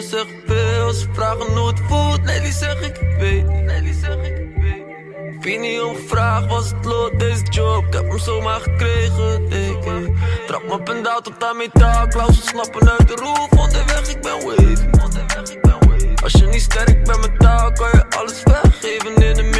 zeg veel, ze vragen hoe het voelt. Nee, die zeg ik, ik weet. Nee, die zeg ik, ik weet. Niet om vraag was het lot, deze job. Ik heb hem zomaar gekregen, ik, ik. Trap me pendaal tot aan metaal. Klausen snappen uit de roof, onderweg, ik ben ik wavy. Als je niet sterk bent met taal, kan je alles weggeven in een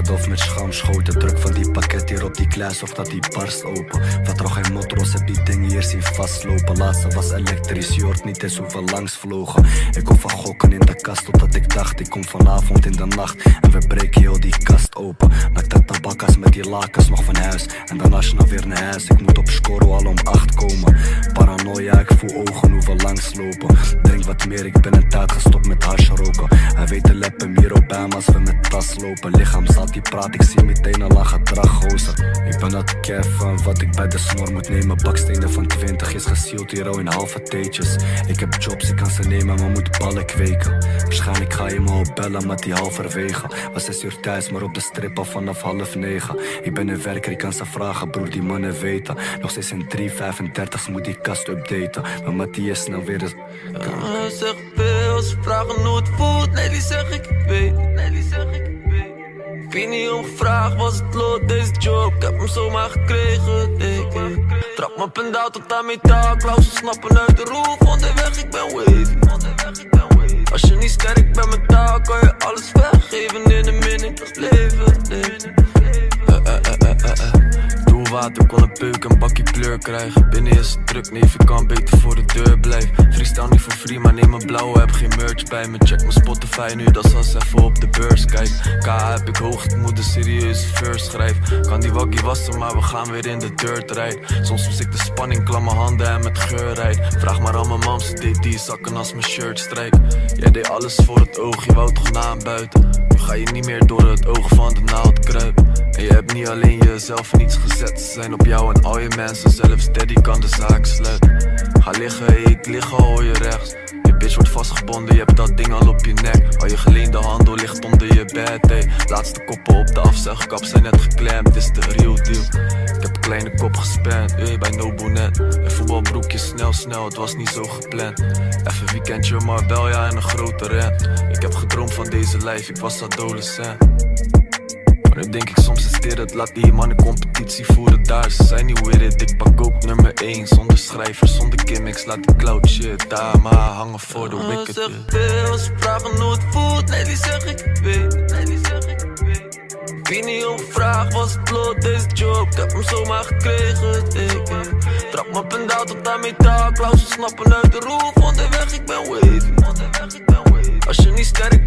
of met scham schoten Druk van die pakket hier op die kluis of dat die barst open. Vertrouw geen motros, heb die dingen hier zien vastlopen. Laatste was elektrisch, je niet eens hoeveel langs vlogen. Ik kom van gokken in de kast totdat ik dacht Ik kom vanavond in de nacht. En we breken heel die kast open. Met de tabakkas met die lakens nog van huis. En je nou weer naar huis, ik moet op score al om acht komen. Paranoia, ik voel ogen hoeveel langs lopen. Drink wat meer, ik ben een tijd gestopt met hash hem als we met tas lopen lichaam zat, die praat, ik zie meteen al lang gedrag, gozer. Ik ben het kef van wat ik bij de snor moet nemen. Bakstenen van 20 is gesield hier al in halve theetjes. Ik heb jobs, ik kan ze nemen, maar moet ballen kweken. Waarschijnlijk ga je me al bellen, maar die halverwege. Was zes uur thuis, maar op de strip al vanaf half negen. Ik ben een werker, ik kan ze vragen, broer, die mannen weten. Nog steeds in 335 moet die kast updaten. Maar Matthias nou weer eens. Uh, veel, ze vragen hoe het voelt. Nee, die zeg ik, ik weet. Nee, die zeg ik, ik weet. Niet gevraagd was het lot, deze job. Ik heb hem zomaar gekregen, ik, ik. Trap me pendaal tot aan metaal. Klausen snappen uit de roof, onderweg, ik ben wavy. Onderweg, ik ben wavy. Als je niet sterk bent met taal, kan je alles weggeven in een minute. Water, kon een peuk en bakje pleur krijgen. Binnen is het druk, neef, ik kan beter voor de deur blijven. Freestyle niet voor free, maar neem een blauwe, heb geen merch bij me. Check mijn Spotify nu, dat is als even op de beurs kijk. K heb ik hoog, ik moet een serieuze verse schrijven. Kan die waggie wassen, maar we gaan weer in de dirt rijden. Soms mis ik de spanning, klam mijn handen en met geur rijd. Vraag maar aan mijn mam, ze deed die zakken als mijn shirt strijk. Jij deed alles voor het oog, je wou toch na buiten. Nu ga je niet meer door het oog van de naald kruipen. En je hebt niet alleen jezelf niets gezet zijn op jou en al je mensen. Zelfs Daddy kan de zaak sluiten. Ga liggen, ik lig hoor je rechts. Je bitch wordt vastgebonden, je hebt dat ding al op je nek. Al je geleende handel ligt onder je bed. Hey. Laatste koppen op de afzegkap zijn net geklemd, is de real deal. Ik heb een kleine kop gespend, hey, bij Nobonet. Een voetbalbroekje snel, snel, het was niet zo gepland. Even weekendje Marbella ja, en een grote rent. Ik heb gedroomd van deze lijf, ik was adolescent. Maar nu denk ik soms is dit het, laat die mannen competitie voeren daar. Ze zijn niet weer it, ik pak ook nummer 1. Zonder schrijver, zonder gimmicks, laat die cloud shit daar maar hangen voor de wicked. Zeg veel, ze vragen hoe het voelt, nee die zeg ik, weet. Nee die zeg ik, weet. Wie niet om vraag was het lot, deze job, ik heb hem zomaar gekregen, ik. Trap me pendaal tot aan metaal, klausen snappen uit de roof, onderweg ik ben wavy. Onderweg ik ben wavy. Als je niet sterk